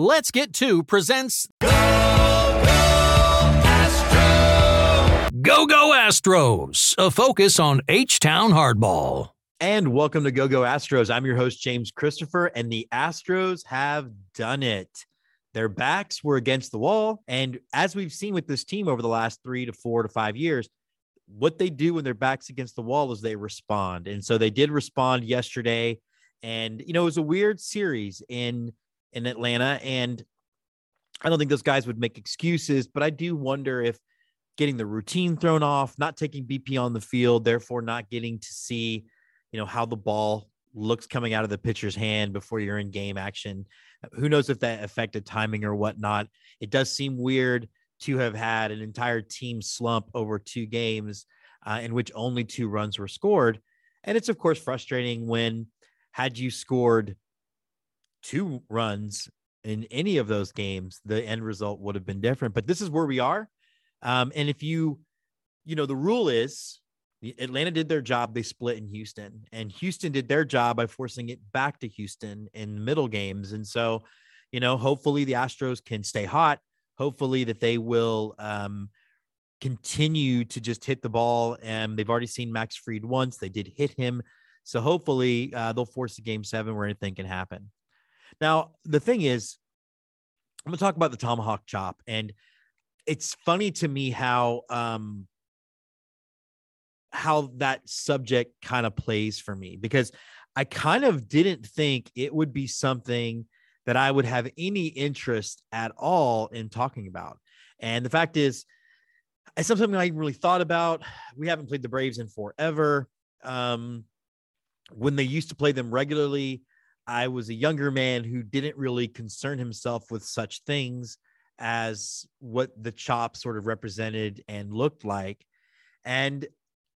Let's Get To presents Go Go Astros, a focus on H Town hardball. And welcome to Go Go Astros. I'm your host, James Christopher, and the Astros have done it. Their backs were against the wall. And as we've seen with this team over the last three to four to five years, what they do when their backs against the wall is they respond. And so they did respond yesterday. And, you know, it was a weird series in in Atlanta. And I don't think those guys would make excuses, but I do wonder if getting the routine thrown off, not taking BP on the field, therefore not getting to see, you know, how the ball looks coming out of the pitcher's hand before you're in game action. Who knows if that affected timing or whatnot? It does seem weird to have had an entire team slump over two games uh, in which only two runs were scored. And it's, of course, frustrating when, had you scored two runs in any of those games, the end result would have been different. But this is where we are. Um, and if you, you know, the rule is Atlanta did their job, they split in Houston, and Houston did their job by forcing it back to Houston in middle games. And so, you know, hopefully the Astros can stay hot. Hopefully that they will um, continue to just hit the ball. And they've already seen Max Fried once, they did hit him. So hopefully uh, they'll force a game seven where anything can happen. Now, the thing is, I'm going to talk about the tomahawk chop. And it's funny to me how, um, how that subject kind of plays for me because I kind of didn't think it would be something that I would have any interest at all in talking about. And the fact is, it's something I really thought about. We haven't played the Braves in forever. Um, when they used to play them regularly, I was a younger man who didn't really concern himself with such things as what the chop sort of represented and looked like. And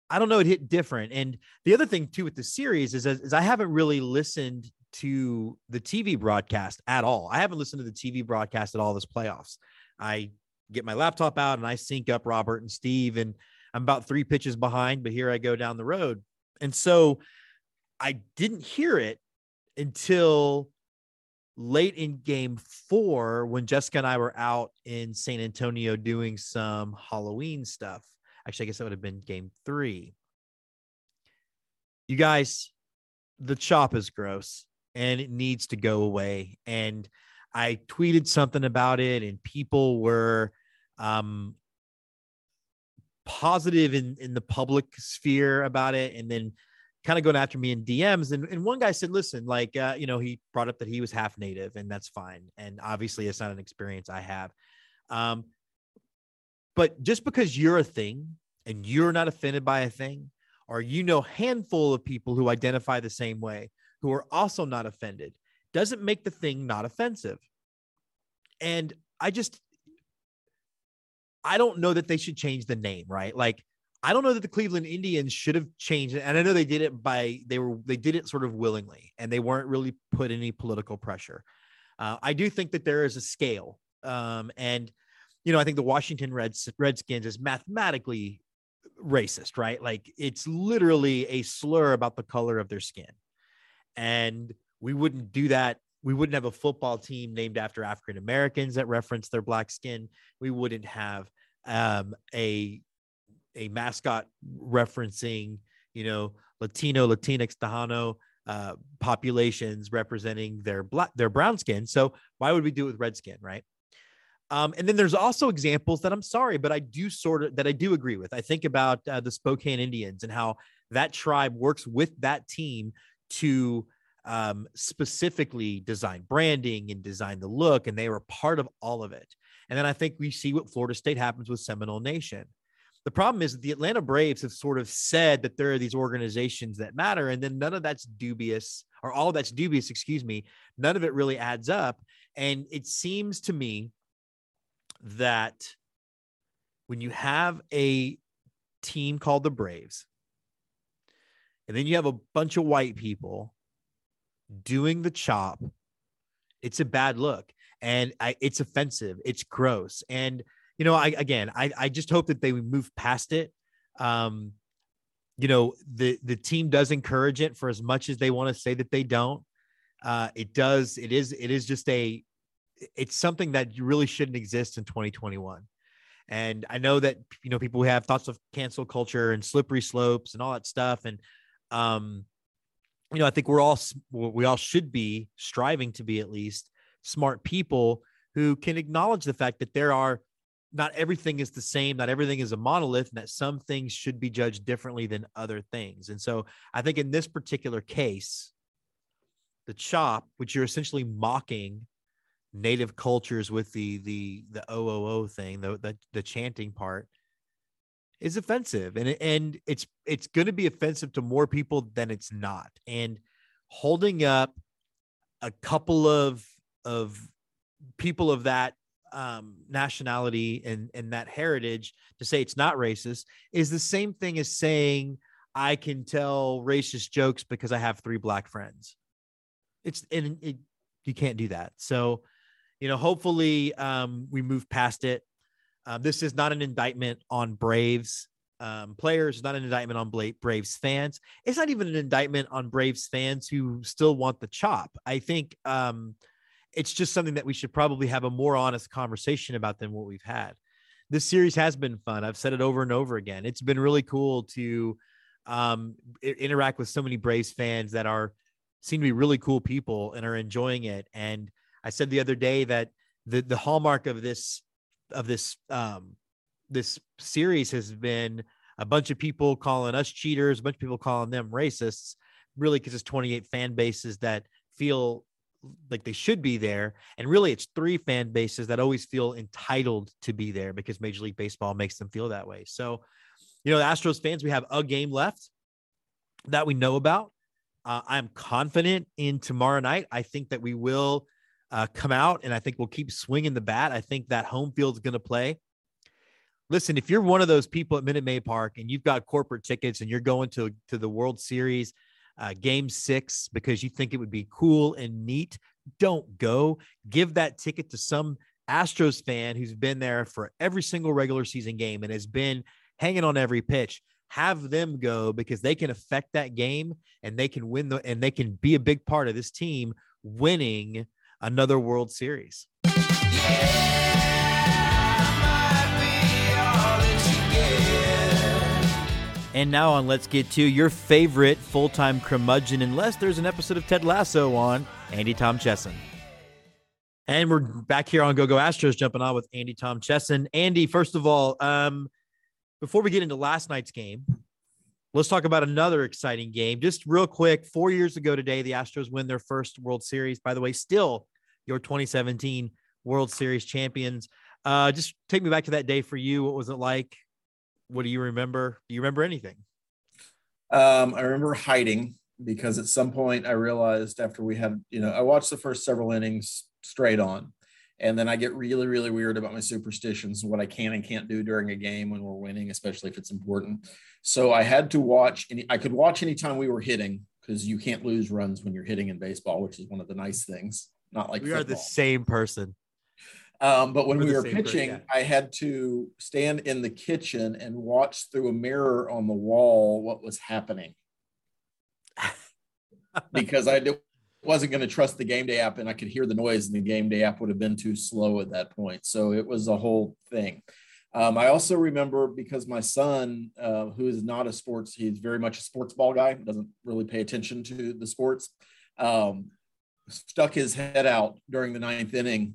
I don't know, it hit different. And the other thing too with the series is, is I haven't really listened to the TV broadcast at all. I haven't listened to the TV broadcast at all this playoffs. I get my laptop out and I sync up Robert and Steve, and I'm about three pitches behind, but here I go down the road. And so I didn't hear it until late in game four when Jessica and I were out in San Antonio doing some Halloween stuff. Actually, I guess that would have been game three. You guys, the chop is gross and it needs to go away. And I tweeted something about it, and people were um, positive in, in the public sphere about it. And then kind of going after me in DMs. And, and one guy said, listen, like, uh, you know, he brought up that he was half native and that's fine. And obviously it's not an experience I have. Um, but just because you're a thing and you're not offended by a thing, or you know, handful of people who identify the same way, who are also not offended, doesn't make the thing not offensive. And I just, I don't know that they should change the name, right? Like, I don't know that the Cleveland Indians should have changed it. And I know they did it by they were they did it sort of willingly and they weren't really put any political pressure. Uh, I do think that there is a scale. Um, and you know, I think the Washington Reds Redskins is mathematically racist, right? Like it's literally a slur about the color of their skin. And we wouldn't do that. We wouldn't have a football team named after African Americans that reference their black skin. We wouldn't have um, a a mascot referencing, you know, Latino, Latinx, Tejano uh, populations representing their black, their brown skin. So why would we do it with red skin, right? Um, and then there's also examples that I'm sorry, but I do sort of that I do agree with. I think about uh, the Spokane Indians and how that tribe works with that team to um, specifically design branding and design the look, and they were part of all of it. And then I think we see what Florida State happens with Seminole Nation. The problem is the Atlanta Braves have sort of said that there are these organizations that matter, and then none of that's dubious, or all that's dubious, excuse me. None of it really adds up. And it seems to me that when you have a team called the Braves, and then you have a bunch of white people doing the chop, it's a bad look and I, it's offensive. It's gross. And you know, I again, I I just hope that they move past it. Um, you know, the the team does encourage it for as much as they want to say that they don't. Uh, it does. It is. It is just a. it's something that really shouldn't exist in 2021. And I know that you know people have thoughts of cancel culture and slippery slopes and all that stuff. And um, you know, I think we're all we all should be striving to be at least smart people who can acknowledge the fact that there are not everything is the same, not everything is a monolith, and that some things should be judged differently than other things. And so I think in this particular case, the chop, which you're essentially mocking native cultures with the the the OOO thing, the the, the chanting part, is offensive, and and it's it's going to be offensive to more people than it's not. And holding up a couple of of people of that um, nationality and and that heritage to say it's not racist is the same thing as saying I can tell racist jokes because I have three black friends. It's and it, you can't do that. So, you know, hopefully um, we move past it. Um, this is not an indictment on Braves um, players, not an indictment on Braves fans. It's not even an indictment on Braves fans who still want the chop. I think um, it's just something that we should probably have a more honest conversation about than what we've had. This series has been fun. I've said it over and over again. It's been really cool to um, interact with so many Braves fans that are seem to be really cool people and are enjoying it. And I said the other day that the the hallmark of this of this um, this series has been a bunch of people calling us cheaters, a bunch of people calling them racists, really because it's 28 fan bases that feel like they should be there. And really, it's three fan bases that always feel entitled to be there because Major League Baseball makes them feel that way. So, you know, the Astros fans, we have a game left that we know about. Uh, I'm confident in tomorrow night. I think that we will uh, come out and I think we'll keep swinging the bat. I think that home field is going to play. Listen, if you're one of those people at Minute Maid Park and you've got corporate tickets and you're going to, to the World Series, uh, game six because you think it would be cool and neat, don't go. Give that ticket to some Astros fan who's been there for every single regular season game and has been hanging on every pitch. Have them go because they can affect that game and they can win the and they can be a big part of this team winning another World Series. Yeah. And now on Let's Get To your favorite full time curmudgeon, unless there's an episode of Ted Lasso on, Andy Tom Chesson. And we're back here on Go Go Astros, jumping on with Andy Tom Chesson. Andy, first of all, um, before we get into last night's game, let's talk about another exciting game. Just real quick, four years ago today, the Astros win their first World Series. By the way, still your 2017 World Series champions. Uh, just take me back to that day for you. What was it like? What do you remember? Do you remember anything? Um, I remember hiding because at some point I realized after we had, you know, I watched the first several innings straight on. And then I get really, really weird about my superstitions, and what I can and can't do during a game when we're winning, especially if it's important. So I had to watch, any, I could watch anytime we were hitting because you can't lose runs when you're hitting in baseball, which is one of the nice things. Not like we football. are the same person. Um, but when we were pitching, yeah. I had to stand in the kitchen and watch through a mirror on the wall what was happening because I wasn't going to trust the game day app and I could hear the noise, and the game day app would have been too slow at that point. So it was a whole thing. Um, I also remember because my son, uh, who is not a sports, he's very much a sports ball guy, doesn't really pay attention to the sports, um, stuck his head out during the ninth inning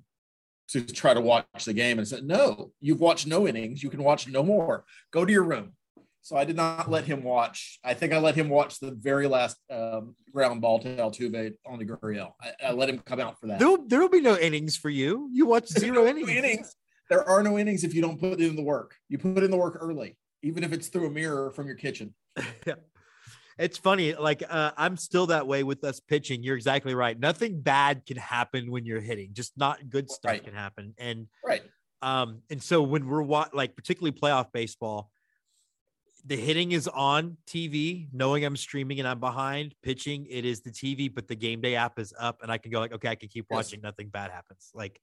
to try to watch the game and said, No, you've watched no innings. You can watch no more. Go to your room. So I did not let him watch. I think I let him watch the very last um, ground ball to Altuve on the Gurriel. I, I, let him come out for that. There'll, there'll be no innings for you. You watch zero innings. innings. There are no innings if you don't put in the work. You put in the work early, even if it's through a mirror from your kitchen. yeah it's funny. Like uh, I'm still that way with us pitching. You're exactly right. Nothing bad can happen when you're hitting. Just not good stuff right. can happen. And right. Um, and so when we're wa- like particularly playoff baseball, the hitting is on TV, knowing I'm streaming and I'm behind pitching. It is the TV, but the game day app is up, and I can go like, okay, I can keep watching. Yes. Nothing bad happens. Like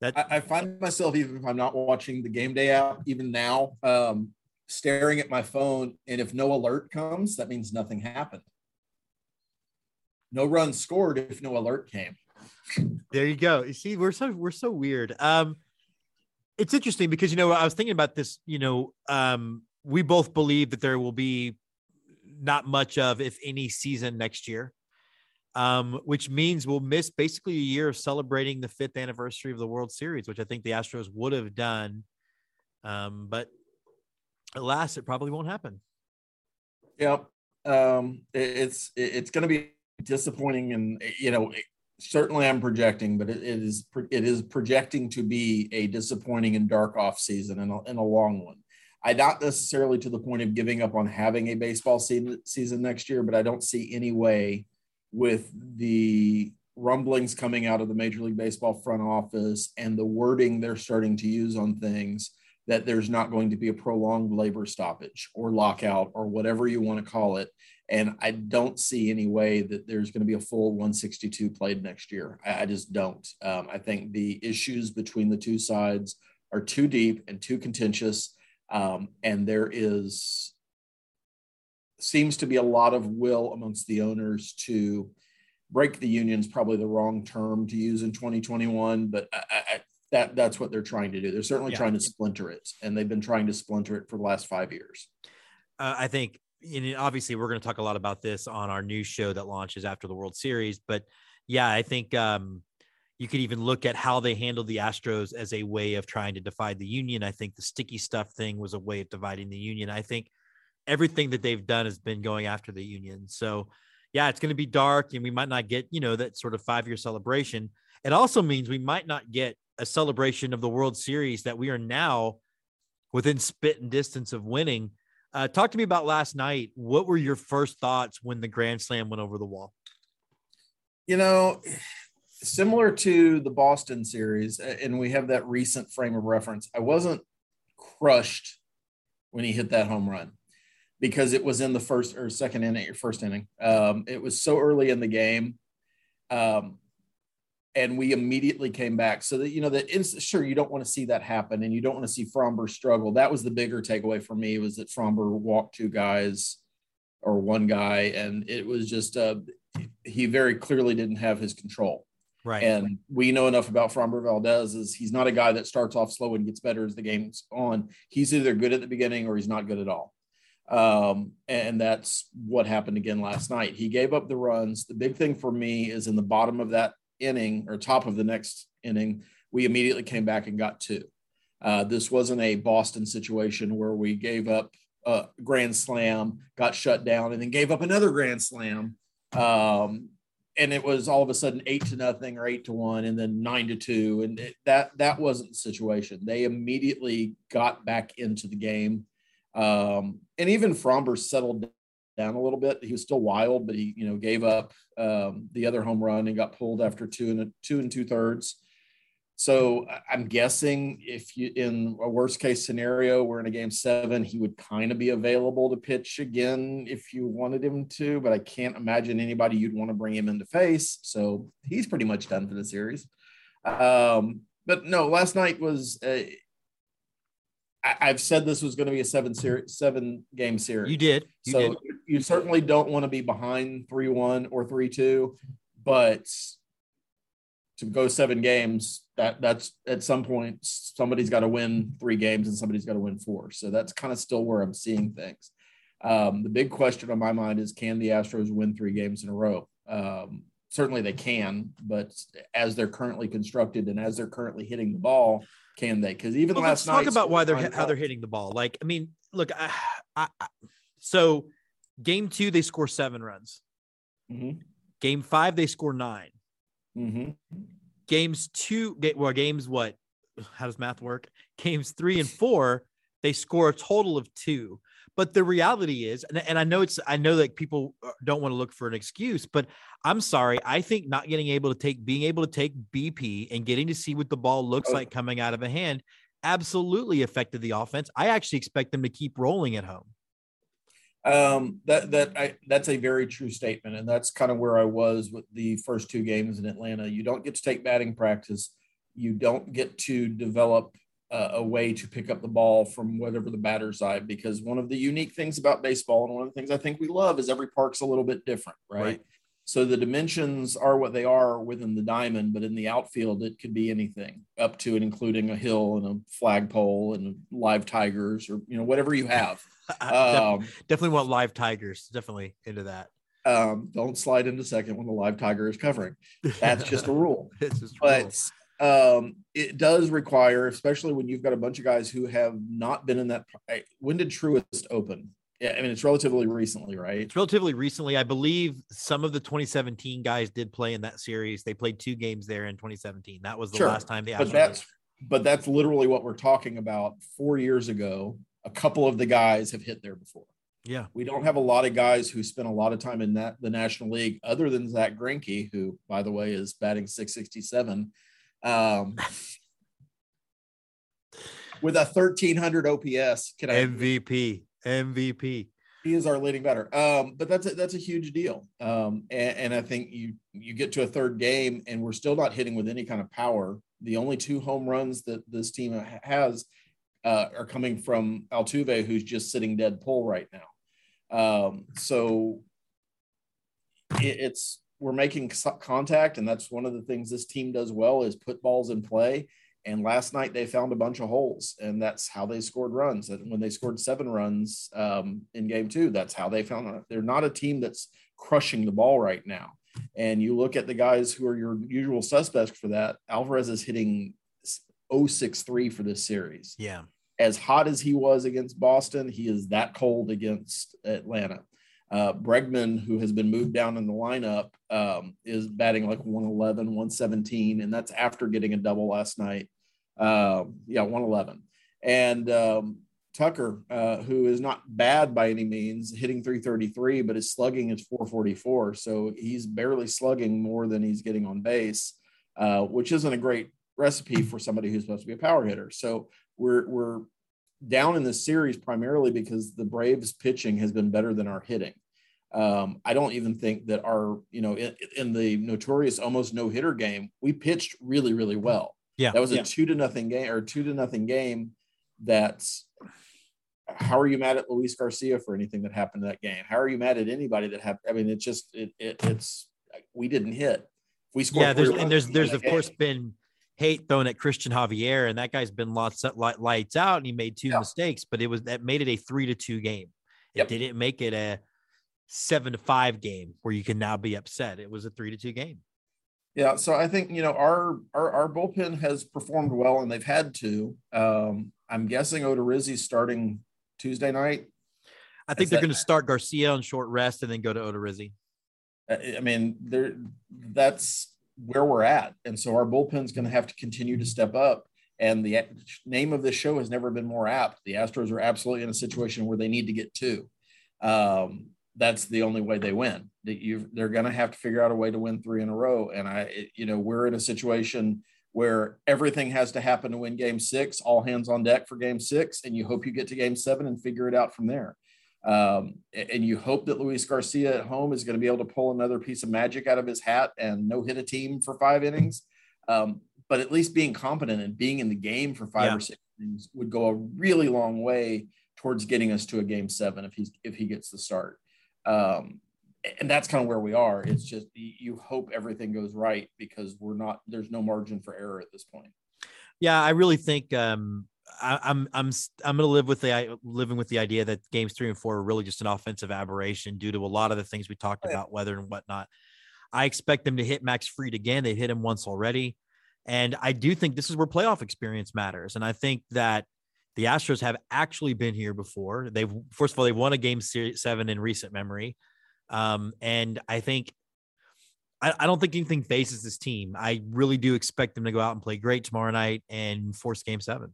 that. I, I, find myself even if I'm not watching the game day app, even now, um, staring at my phone, and if no alert comes, that means nothing happened. No run scored if no alert came. There you go. You see, we're so we're so weird. Um, it's interesting because you know I was thinking about this. You know, um, we both believe that there will be not much of, if any, season next year. Um, which means we'll miss basically a year of celebrating the fifth anniversary of the World Series, which I think the Astros would have done. Um, but alas, it probably won't happen. Yep. Um, it, it's it, it's going to be disappointing, and you know, certainly I'm projecting, but it, it is it is projecting to be a disappointing and dark off season and a, and a long one. I not necessarily to the point of giving up on having a baseball season, season next year, but I don't see any way with the rumblings coming out of the Major League Baseball front office and the wording they're starting to use on things that there's not going to be a prolonged labor stoppage or lockout or whatever you want to call it. And I don't see any way that there's going to be a full 162 played next year. I, just don't. Um, I think the issues between the two sides are too deep and too contentious. Um, and there is seems to be a lot of will amongst the owners to break the unions probably the wrong term to use in 2021 but I, I, that that's what they're trying to do. They're certainly yeah. trying to splinter it, and they've been trying to splinter it for the last five years. Uh, I think, and obviously, we're going to talk a lot about this on our new show that launches after the World Series. But yeah, I think um, you could even look at how they handled the Astros as a way of trying to divide the union. I think the sticky stuff thing was a way of dividing the union. I think everything that they've done has been going after the union. So yeah, it's going to be dark, and we might not get you know that sort of five year celebration. It also means we might not get a celebration of the World Series that we are now within spit and distance of winning. Uh, talk to me about last night. What were your first thoughts when the Grand Slam went over the wall? You know, similar to the Boston series, and we have that recent frame of reference. I wasn't crushed when he hit that home run because it was in the first or second inning or first inning. Um, it was so early in the game. Um, and we immediately came back. So that you know that sure you don't want to see that happen, and you don't want to see Framber struggle. That was the bigger takeaway for me was that Framber walked two guys or one guy, and it was just uh, he very clearly didn't have his control. Right. And we know enough about Framber Valdez is he's not a guy that starts off slow and gets better as the game's on. He's either good at the beginning or he's not good at all. Um, and that's what happened again last night. He gave up the runs. The big thing for me is in the bottom of that inning or top of the next inning, we immediately came back and got two. Uh, this wasn't a Boston situation where we gave up a grand slam, got shut down, and then gave up another grand slam. Um, and it was all of a sudden eight to nothing or eight to one, and then nine to two. And it, that that wasn't the situation. They immediately got back into the game. Um, and even Framber settled down a little bit. He was still wild, but he, you know, gave up um, the other home run and got pulled after two and a, two and two thirds. So I'm guessing if you in a worst case scenario, we're in a game seven, he would kind of be available to pitch again if you wanted him to, but I can't imagine anybody you'd want to bring him into face. So he's pretty much done for the series. Um, but no, last night was uh, I, have said this was going to be a seven series, seven game series. You did. You so did. you certainly don't want to be behind three one or three two, but to go seven games, that that's at some point somebody's got to win three games and somebody's got to win four. So that's kind of still where I'm seeing things. Um, the big question on my mind is can the Astros win three games in a row? Um, certainly they can, but as they're currently constructed and as they're currently hitting the ball, can they? Because even well, last let's night, talk about why they're how they're hitting the ball. Like, I mean, look, I, I, I, so game two they score seven runs. Mm-hmm. Game five they score 9 mm-hmm. Games two, well, games what? How does math work? Games three and four they score a total of two. But the reality is, and, and I know it's, I know that people uh, don't want to look for an excuse, but I'm sorry. I think not getting able to take, being able to take BP and getting to see what the ball looks oh. like coming out of a hand absolutely affected the offense. I actually expect them to keep rolling at home. Um, that that I, that's a very true statement, and that's kind of where I was with the first two games in Atlanta. You don't get to take batting practice. You don't get to develop a way to pick up the ball from whatever the batter's side because one of the unique things about baseball and one of the things I think we love is every park's a little bit different, right? right. So the dimensions are what they are within the diamond, but in the outfield, it could be anything up to and including a hill and a flagpole and live tigers or you know whatever you have. um, definitely want live tigers. Definitely into that. Um, don't slide into second when the live tiger is covering. That's just a rule. it's just but um, it does require, especially when you've got a bunch of guys who have not been in that. When did Truist open? Yeah, I mean it's relatively recently, right? It's relatively recently. I believe some of the 2017 guys did play in that series. They played two games there in 2017. That was the Sure, last time they. but that's but that's literally what we're talking about. Four years ago, a couple of the guys have hit there before. yeah. We don't have a lot of guys who spent a lot of time in that the National League, other than Zach Greinke, who, by the way, is batting 667, um, with a 1300 OPS. Can I? MVP. MVP. He is our leading batter. Um, but that's a, that's a huge deal. Um, and, and I think you you get to a third game and we're still not hitting with any kind of power. The only two home runs that this team has uh, are coming from Altuve, who's just sitting dead pull right now. Um, so it, it's we're making contact, and that's one of the things this team does well is put balls in play. And last night they found a bunch of holes, and that's how they scored runs. And when they scored seven runs um, in game two, that's how they found it. They're not a team that's crushing the ball right now. And you look at the guys who are your usual suspects for that. Alvarez is hitting 063 for this series. Yeah. As hot as he was against Boston, he is that cold against Atlanta. Uh, Bregman, who has been moved down in the lineup, um, is batting like 111, 117, and that's after getting a double last night. Um, yeah, 111. And um, Tucker, uh, who is not bad by any means, hitting 333, but his slugging is 444. So he's barely slugging more than he's getting on base, uh, which isn't a great recipe for somebody who's supposed to be a power hitter. So we're we're down in this series primarily because the Braves pitching has been better than our hitting. Um, I don't even think that our, you know, in, in the notorious almost no hitter game, we pitched really, really well. Yeah. That was a yeah. two to nothing game or two to nothing game. That's how are you mad at Luis Garcia for anything that happened in that game? How are you mad at anybody that happened? I mean, it's just it, it it's we didn't hit. We scored. yeah, there's and there's there's of that course been hate thrown at Cristian Javier, and that guy's been lots of lights out, and he made two Yeah. mistakes, but it was that made it a three to two game. It Yep. didn't make it a seven to five game where you can now be upset. It was a three to two game. Yeah, so I think you know our our, our bullpen has performed well, and they've had to. Um, I'm guessing Odorizzi's starting Tuesday night. I think Is they're that- going to start Garcia on short rest and then go to Odorizzi. I I mean, there that's where we're at, and so our bullpen's going to have to continue to step up. And the name of this show has never been more apt. The Astros are absolutely in a situation where they need to get two. Um, that's the only way they win. That you they're going to have to figure out a way to win three in a row. And I, it- you know, we're in a situation where everything has to happen to win Game Six. All hands on deck for Game Six, and you hope you get to Game Seven and figure it out from there. Um, and you hope that Luis Garcia at home is going to be able to pull another piece of magic out of his hat and no hit a team for five innings. Um, but at least being competent and being in the game for five Yeah. or six innings would go a really long way towards getting us to a game seven if he's if he gets the start. Um, and that's kind of where we are. It's just you hope everything goes right because we're not there's no margin for error at this point. Yeah, I really think um, I, I'm I'm I'm going to live with the i- living with the idea that games three and four are really just an offensive aberration due to a lot of the things we talked Oh, yeah. about, weather and whatnot. I expect them to hit Max Fried again. They've hit him once already, and I do think this is where playoff experience matters. And I think that the Astros have actually been here before. They've first of all they won a game series seven in recent memory, um, and I think I, I don't think anything faces this team. I really do expect them to go out and play great tomorrow night and force game seven.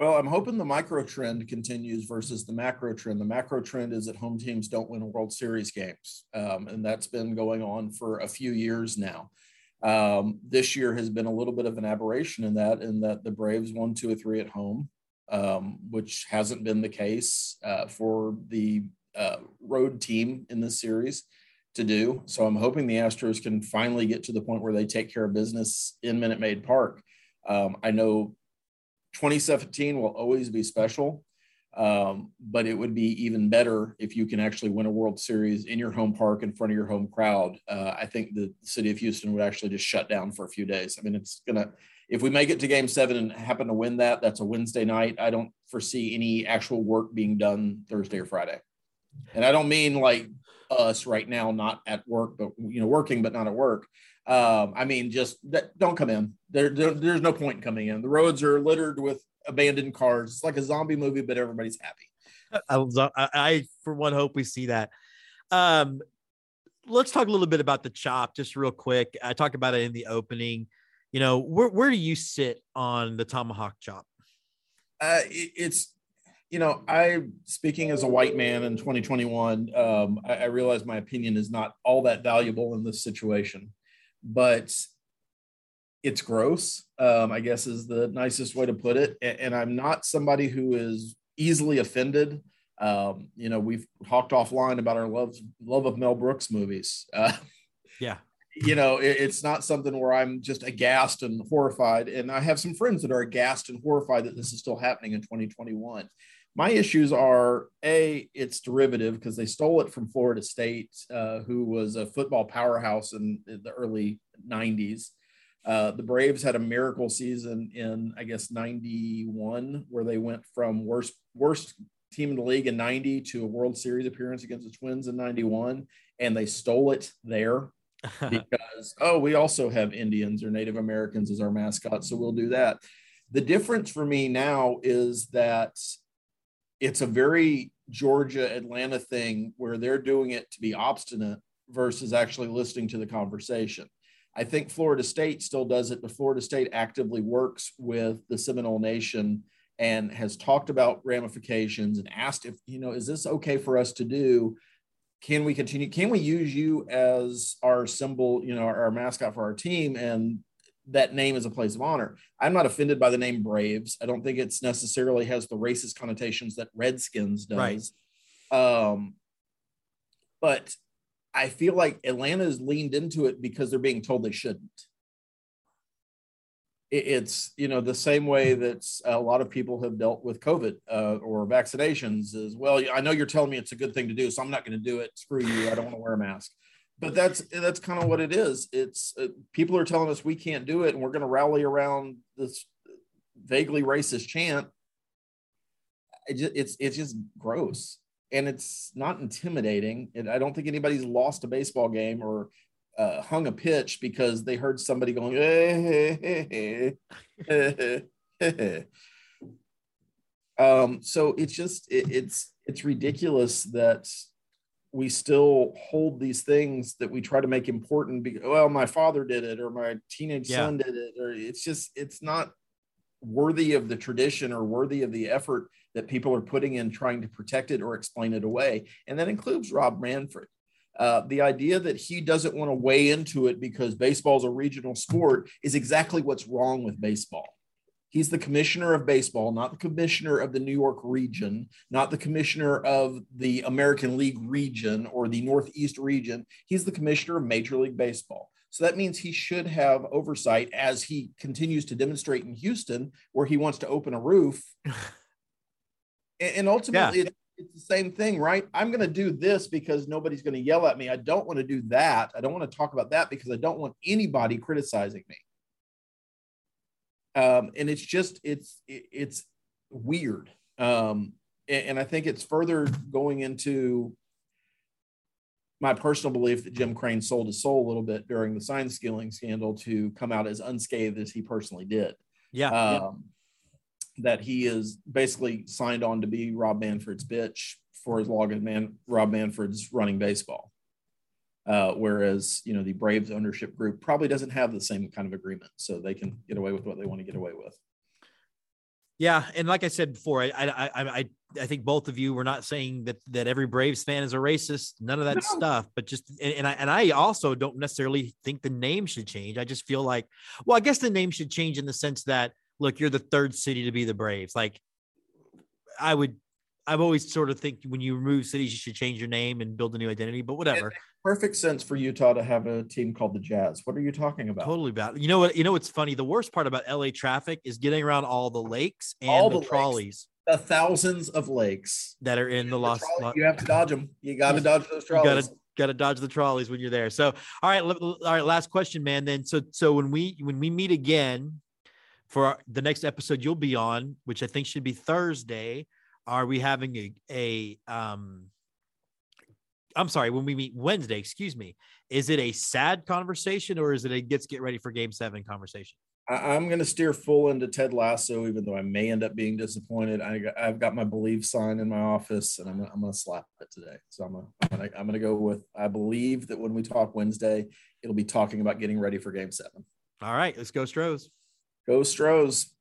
Well, I'm hoping the micro trend continues versus the macro trend. The macro trend is that home teams don't win World Series games, um, and that's been going on for a few years now. Um, this year has been a little bit of an aberration in that, in that the Braves won two or three at home, um, which hasn't been the case uh, for the uh, road team in this series to do. So I'm hoping the Astros can finally get to the point where they take care of business in Minute Maid Park. Um, I know 2017 will always be special, Um, but it would be even better if you can actually win a World Series in your home park in front of your home crowd. Uh, I think the city of Houston would actually just shut down for a few days. I mean, it's gonna if we make it to Game Seven and happen to win that, that's a Wednesday night. I don't foresee any actual work being done Thursday or Friday, and I don't mean like us right now, not at work, but you know, working but not at work. Um, I mean, just that, don't come in. There, there, there's no point in coming in. The roads are littered with abandoned cars. It's like a zombie movie, but everybody's happy. I, I, for one, hope we see that. Um, let's talk a little bit about the chop, just real quick. I talked about it in the opening. You know, where where do you sit on the tomahawk chop? Uh, it, it's you know, I speaking as a white man in 2021, um, I, I realize my opinion is not all that valuable in this situation, but it's gross. Um, I guess is the nicest way to put it. And, and I'm not somebody who is easily offended. Um, you know, we've talked offline about our love love of Mel Brooks movies. Uh, yeah, you know, it, it's not something where I'm just aghast and horrified. And I have some friends that are aghast and horrified that this is still happening in 2021. My issues are a it's derivative because they stole it from Florida State, uh, who was a football powerhouse in, in the early 90s. Uh, the Braves had a miracle season in, I guess, 91, where they went from worst worst team in the league in 90 to a World Series appearance against the Twins in 91, and they stole it there because oh, we also have Indians or Native Americans as our mascot, so we'll do that. The difference for me now is that it's a very Georgia Atlanta thing where they're doing it to be obstinate versus actually listening to the conversation. I think Florida State still does it, but Florida State actively works with the Seminole Nation and has talked about ramifications and asked if, you know, is this okay for us to do? Can we continue? Can we use you as our symbol, you know, our, our mascot for our team? And that name is a place of honor. I'm not offended by the name Braves. I don't think it's necessarily has the racist connotations that Redskins does. Right. Um, but I feel like Atlanta has leaned into it because they're being told they shouldn't. It's you know the same way that a lot of people have dealt with COVID uh, or vaccinations as well. I know you're telling me it's a good thing to do, so I'm not going to do it. Screw you! I don't want to wear a mask. But that's that's kind of what it is. It's uh, people are telling us we can't do it, and we're going to rally around this vaguely racist chant. It just, it's it's just gross and it's not intimidating. And I don't think anybody's lost a baseball game or uh, hung a pitch because they heard somebody going. um, so it's just it, it's it's ridiculous that we still hold these things that we try to make important. Because, well, my father did it, or my teenage yeah. son did it, or it's just it's not worthy of the tradition or worthy of the effort that people are putting in trying to protect it or explain it away. And that includes Rob Manfred. Uh, the idea that he doesn't want to weigh into it because baseball is a regional sport is exactly what's wrong with baseball. He's the commissioner of baseball, not the commissioner of the New York region, not the commissioner of the American League region or the Northeast region. He's the commissioner of Major League Baseball. So that means he should have oversight as he continues to demonstrate in Houston, where he wants to open a roof and, ultimately yeah. it's the same thing right? I'm going to do this because nobody's going to yell at me. I don't want to do that. I don't want to talk about that because i don't want anybody criticizing me. Um, and it's just it's it's weird. Um, and, and i think it's further going into my personal belief that Jim Crane sold his soul a little bit during the sign stealing scandal to come out as unscathed as he personally did. Yeah. Um, that he is basically signed on to be Rob Manfred's bitch for as long as man Rob Manfred's running baseball. Uh, whereas you know the Braves ownership group probably doesn't have the same kind of agreement, so they can get away with what they want to get away with. Yeah, and like I said before, I I I I think both of you were not saying that that every Braves fan is a racist, none of that no. stuff, but just and, and I and I also don't necessarily think the name should change. I just feel like, well, I guess the name should change in the sense that look, you're the third city to be the Braves. Like, I would, I've always sort of think when you remove cities, you should change your name and build a new identity. But whatever. perfect sense for Utah to have a team called the Jazz. What are you talking about? Totally about. You know what? You know what's funny? The worst part about LA traffic is getting around all the lakes and all the, the trolleys. the thousands of lakes that are in the, the lost. Trolley, you have to dodge them. You got to dodge those trolleys. You got to dodge the trolleys when you're there. So, all right, all right. Last question, man. Then, so so when we when we meet again for the next episode, you'll be on, which I think should be Thursday. Are we having a a um? I'm sorry, when we meet Wednesday, excuse me, is it a sad conversation or is it a gets get ready for game seven conversation? I, am going to steer full into Ted Lasso, even though I may end up being disappointed. I, have got my believe sign in my office, and I'm, I'm going to slap it today. So I'm going to I'm going to go with I believe that when we talk Wednesday, it'll be talking about getting ready for Game Seven. All right, let's go Stros. Go Stros.